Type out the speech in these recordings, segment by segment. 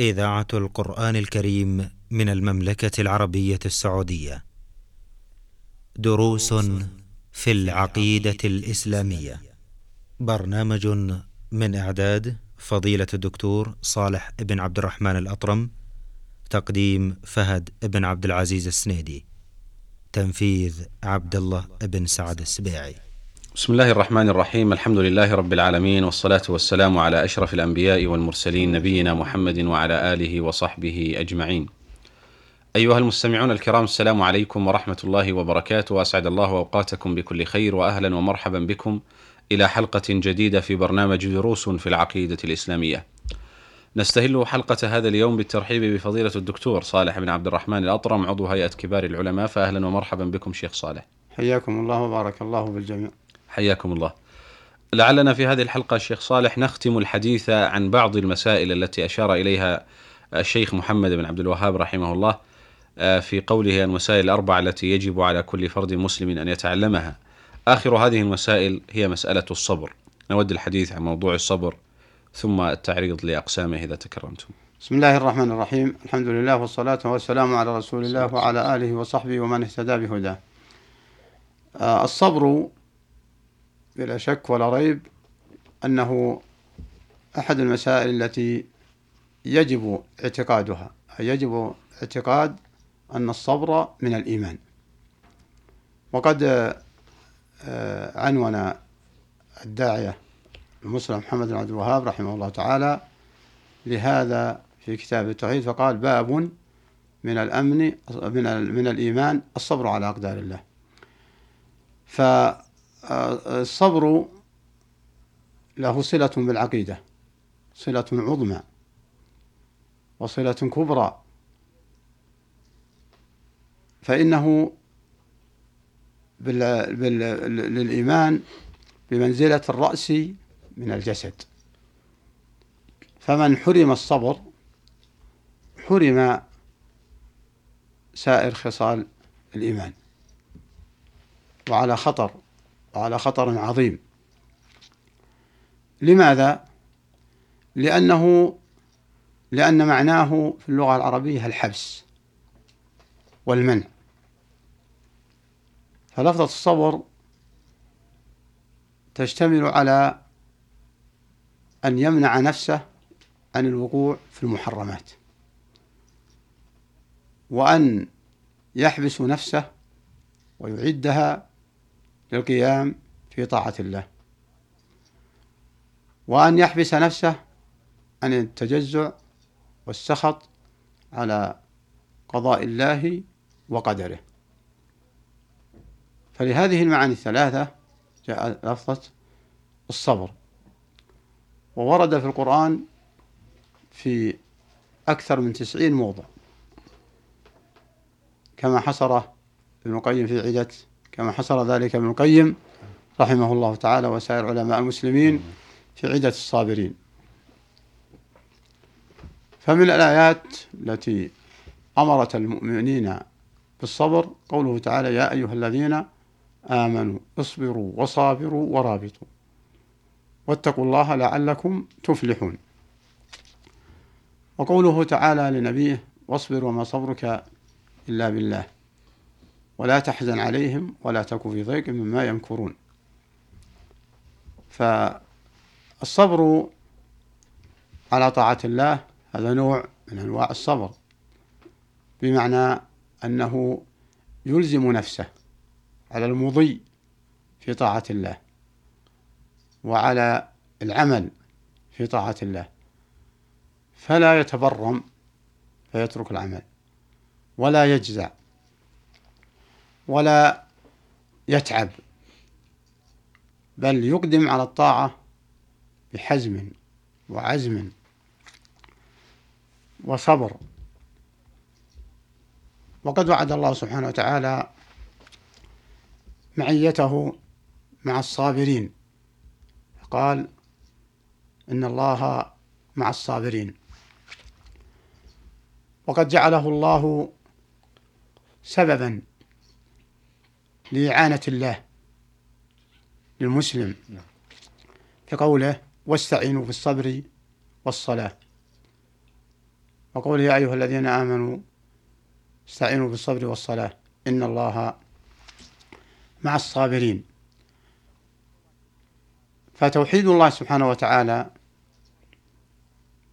إذاعة القرآن الكريم من المملكة العربية السعودية. دروس في العقيدة الإسلامية. برنامج من إعداد فضيلة الدكتور صالح بن عبد الرحمن الأطرم. تقديم فهد بن عبد العزيز السنيدي. تنفيذ عبد الله بن سعد السبيعي. بسم الله الرحمن الرحيم الحمد لله رب العالمين والصلاة والسلام على أشرف الأنبياء والمرسلين نبينا محمد وعلى آله وصحبه أجمعين أيها المستمعون الكرام السلام عليكم ورحمة الله وبركاته وأسعد الله أوقاتكم بكل خير وأهلا ومرحبا بكم إلى حلقة جديدة في برنامج دروس في العقيدة الإسلامية نستهل حلقة هذا اليوم بالترحيب بفضيلة الدكتور صالح بن عبد الرحمن الأطرم عضو هيئة كبار العلماء فأهلا ومرحبا بكم شيخ صالح. حياكم الله وبارك الله بالجميع حياكم الله. لعلنا في هذه الحلقة الشيخ صالح نختم الحديث عن بعض المسائل التي أشار إليها الشيخ محمد بن عبد الوهاب رحمه الله في قوله المسائل الأربعة التي يجب على كل فرد مسلم أن يتعلمها. آخر هذه المسائل هي مسألة الصبر. نود الحديث عن موضوع الصبر ثم التعريض لأقسامه إذا تكرمتم. بسم الله الرحمن الرحيم الحمد لله والصلاة والسلام على رسول الله وعلى آله وصحبه ومن اهتدى بهداه آه الصبر بلا شك ولا ريب أنه أحد المسائل التي يجب اعتقادها يجب اعتقاد أن الصبر من الإيمان. وقد عنون الداعية المسلم محمد بن عبد الوهاب رحمه الله تعالى لهذا في كتاب التوحيد فقال باب من الأمن من الإيمان الصبر على أقدار الله. فالصبر له صلة بالعقيدة صلة عظمى وصلة كبرى. فإنه بال... بال... للإيمان بمنزلة الرأس من الجسد. فمن حرم الصبر حرم سائر خصال الإيمان. وعلى خطر وعلى خطر عظيم. لماذا؟ لأنه لأن معناه في اللغة العربية الحبس والمنع. فلفظة الصبر تشتمل على أن يمنع نفسه عن الوقوع في المحرمات. وأن يحبس نفسه ويعدها للقيام في طاعة الله. وأن يحبس نفسه عن التجزع والسخط على قضاء الله وقدره. فلهذه المعاني الثلاثة جاء لفظة الصبر. وورد في القرآن في أكثر من تسعين موضع. كما حصره ابن القيم في عدة كما حصر ذلك ابن القيم رحمه الله تعالى وسائر علماء المسلمين في عدة الصابرين. فمن الآيات التي أمرت المؤمنين بالصبر قوله تعالى يا أيها الذين آمنوا اصبروا وصابروا ورابطوا واتقوا الله لعلكم تفلحون وقوله تعالى لنبيه واصبر وما صبرك إلا بالله ولا تحزن عليهم ولا تك في ضيق مما يمكرون. فالصبر على طاعة الله هذا نوع من أنواع الصبر بمعنى أنه يلزم نفسه على المضي في طاعة الله وعلى العمل في طاعة الله. فلا يتبرم فيترك العمل ولا يجزع ولا يتعب بل يقدم على الطاعة بحزم وعزم وصبر. وقد وعد الله سبحانه وتعالى معيته مع الصابرين. قال إن الله مع الصابرين. وقد جعله الله سببا لإعانة الله للمسلم في قوله واستعينوا بالصبر والصلاة. وقوله يا أيها الذين آمنوا استعينوا بالصبر والصلاة. إن الله مع الصابرين. فتوحيد الله سبحانه وتعالى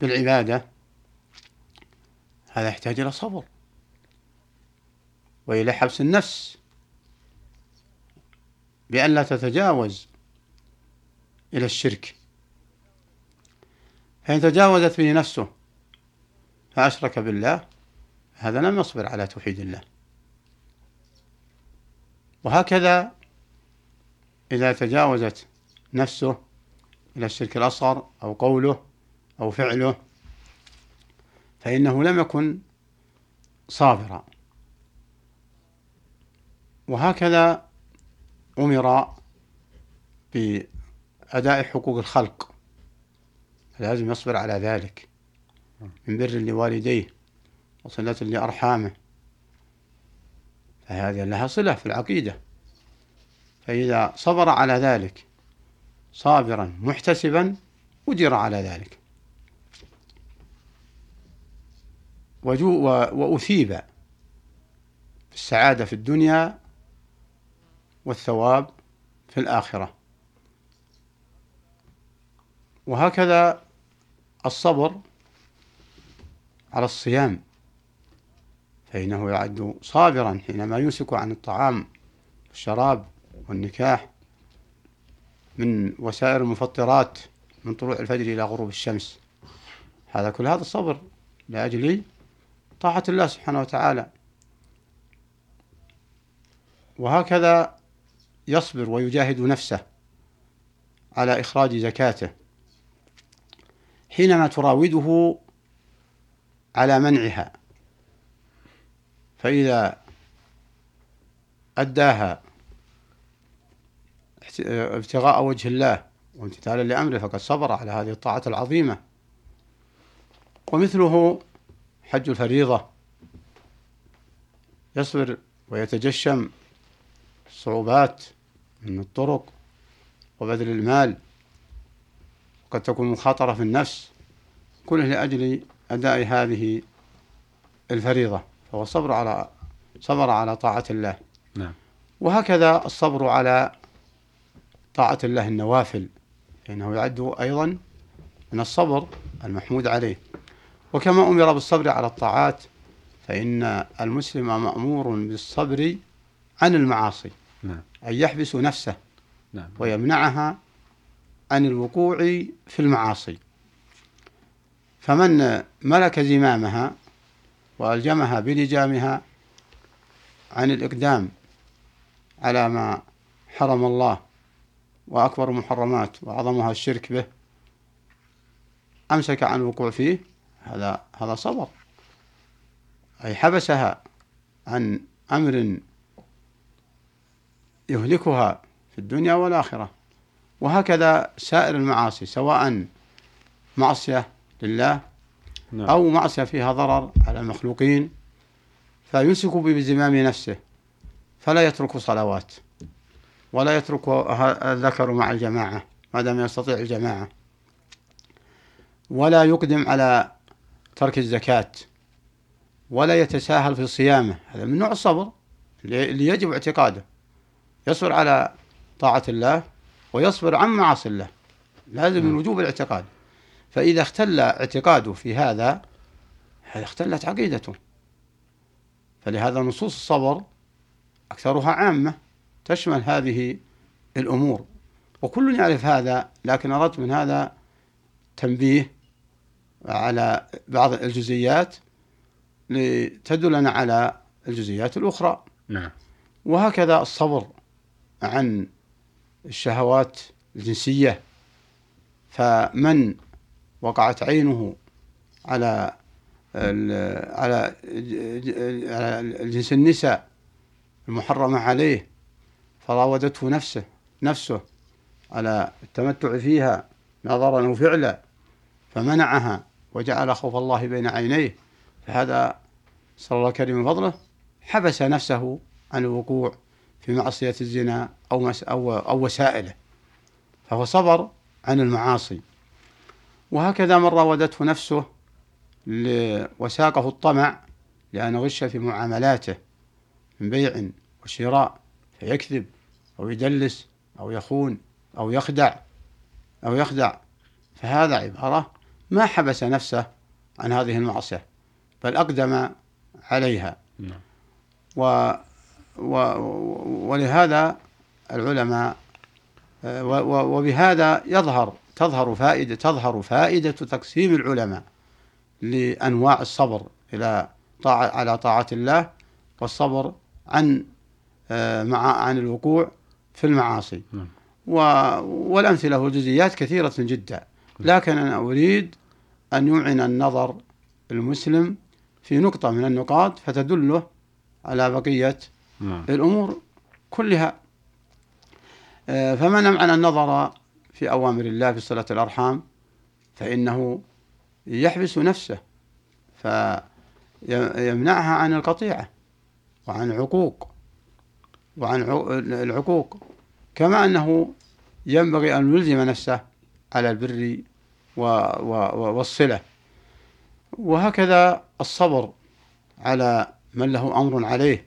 بالعبادة هذا يحتاج إلى صبر. وإلى حبس النفس. بأن لا تتجاوز إلى الشرك. فإن تجاوزت به نفسه فأشرك بالله هذا لم يصبر على توحيد الله. وهكذا إذا تجاوزت نفسه إلى الشرك الأصغر أو قوله أو فعله فإنه لم يكن صابرا. وهكذا أمر بأداء حقوق الخلق. لازم يصبر على ذلك. من بر لوالديه وصلة لأرحامه. فهذه لها صلة في العقيدة. فإذا صبر على ذلك صابرا محتسبا أجر على ذلك. وأثيب بالسعادة في الدنيا والثواب في الآخرة. وهكذا الصبر على الصيام فإنه يعد صابرا حينما يمسك عن الطعام والشراب والنكاح من وسائر المفطرات من طلوع الفجر إلى غروب الشمس. هذا كل هذا الصبر لأجل طاعة الله سبحانه وتعالى. وهكذا يصبر ويجاهد نفسه على إخراج زكاته حينما تراوده على منعها فإذا أداها ابتغاء وجه الله وامتثالا لأمره فقد صبر على هذه الطاعة العظيمة. ومثله حج الفريضة يصبر ويتجشم الصعوبات من الطرق وبذل المال وقد تكون مخاطرة في النفس كله لأجل أداء هذه الفريضة فهو صبر على صبر على طاعة الله. نعم. وهكذا الصبر على طاعة الله النوافل فإنه يعد أيضا من الصبر المحمود عليه. وكما أمر بالصبر على الطاعات فإن المسلم مأمور بالصبر عن المعاصي. نعم. أن يحبس نفسه نعم. ويمنعها عن الوقوع في المعاصي. فمن ملك زمامها وألجمها بلجامها عن الإقدام على ما حرم الله وأكبر المحرمات وأعظمها الشرك به أمسك عن الوقوع فيه هذا هذا صبر. أي حبسها عن أمر يهلكها في الدنيا والآخرة. وهكذا سائر المعاصي سواء معصية لله نعم. أو معصية فيها ضرر على المخلوقين فيمسك بزمام نفسه فلا يترك صلوات ولا يترك الذكر مع الجماعة ما دام يستطيع الجماعة ولا يقدم على ترك الزكاة ولا يتساهل في صيامه. هذا من نوع الصبر اللي يجب اعتقاده. يصبر على طاعة الله ويصبر عن معاصي الله. لازم من وجوب الاعتقاد. فإذا اختل اعتقاده في هذا اختلت عقيدته. فلهذا نصوص الصبر أكثرها عامة تشمل هذه الأمور. وكل يعرف هذا لكن أردت من هذا تنبيه على بعض الجزئيات لتدلنا على الجزئيات الأخرى. نعم. وهكذا الصبر. عن الشهوات الجنسية فمن وقعت عينه على على الجنس النساء المحرمة عليه فراودته نفسه نفسه على التمتع فيها نظرا وفعلا فمنعها وجعل خوف الله بين عينيه. فهذا صلى الله كريم فضله حبس نفسه عن الوقوع. في معصية الزنا أو, أو, أو وسائله. فهو صبر عن المعاصي. وهكذا من راودته نفسه وساقه الطمع لأن غش في معاملاته من بيع وشراء فيكذب أو يدلس أو يخون أو يخدع أو يخدع. فهذا عبارة ما حبس نفسه عن هذه المعصية بل أقدم عليها. نعم. ولهذا العلماء وبهذا يظهر تظهر فائدة تظهر فائدة تقسيم العلماء لأنواع الصبر إلى طاعة على طاعة الله والصبر عن آه، مع عن الوقوع في المعاصي نعم. والأمثلة والجزئيات كثيرة جدا لكن أنا أريد أن يمعن النظر المسلم في نقطة من النقاط فتدله على بقية نعم. الأمور كلها. آه، فمن أمعن النظر في أوامر الله في صلة الأرحام فإنه يحبس نفسه فيمنعها عن القطيعة وعن عقوق وعن العقوق. كما أنه ينبغي أن يلزم نفسه على البر والصلة. وهكذا الصبر على من له أمر عليه.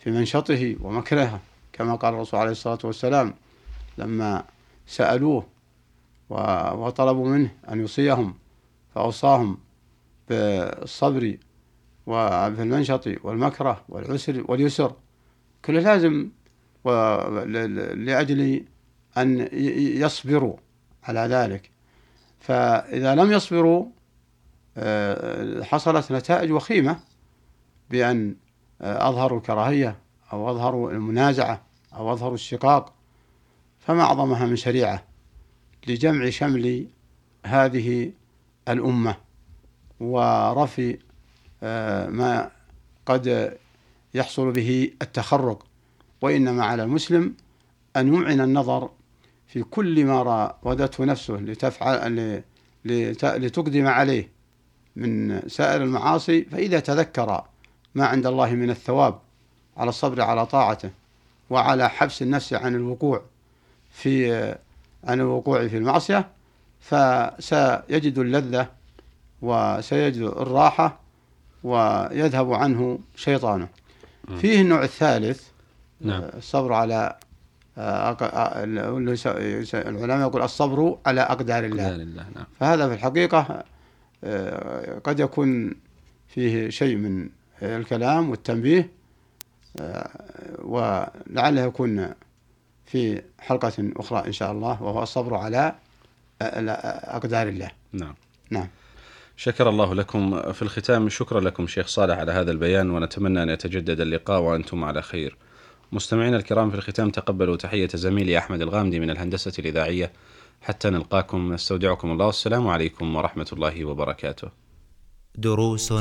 في منشطه ومكرهه كما قال الرسول عليه الصلاة والسلام لما سألوه وطلبوا منه أن يوصيهم فأوصاهم بالصبر وفي المنشط والمكره والعسر واليسر. كل لازم لأجل أن يصبروا على ذلك. فإذا لم يصبروا آه، حصلت نتائج وخيمة بأن أظهروا الكراهية أو أظهروا المنازعة أو أظهروا الشقاق فما أعظمها من شريعة لجمع شمل هذه الأمة ورفع آه، ما قد يحصل به التخرق. وإنما على المسلم أن يمعن النظر في كل ما راودته نفسه لتفعل لتقدم عليه من سائر المعاصي فإذا تذكر ما عند الله من الثواب على الصبر على طاعته وعلى حبس النفس عن الوقوع في عن الوقوع في المعصية فسيجد اللذة وسيجد الراحة ويذهب عنه شيطانه فيه النوع الثالث نعم. الصبر على العلماء يقول الصبر على أقدار الله, أقدار الله نعم. فهذا في الحقيقة آه، قد يكون فيه شيء من الكلام والتنبيه ولعله يكون في حلقة أخرى إن شاء الله وهو الصبر على أقدار الله. نعم. نعم. شكر الله لكم في الختام. شكرا لكم شيخ صالح على هذا البيان ونتمنى أن يتجدد اللقاء وأنتم على خير. مستمعينا الكرام في الختام تقبلوا تحية زميلي أحمد الغامدي من الهندسة الإذاعية. حتى نلقاكم نستودعكم الله. والسلام عليكم ورحمة الله وبركاته. دروس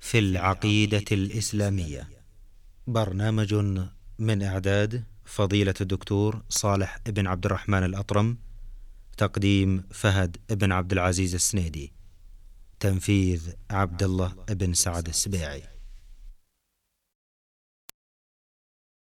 في العقيدة الإسلامية. برنامج من إعداد فضيلة الدكتور صالح بن عبد الرحمن الأطرم تقديم فهد بن عبد العزيز السنيدي تنفيذ عبد الله بن سعد السبيعي.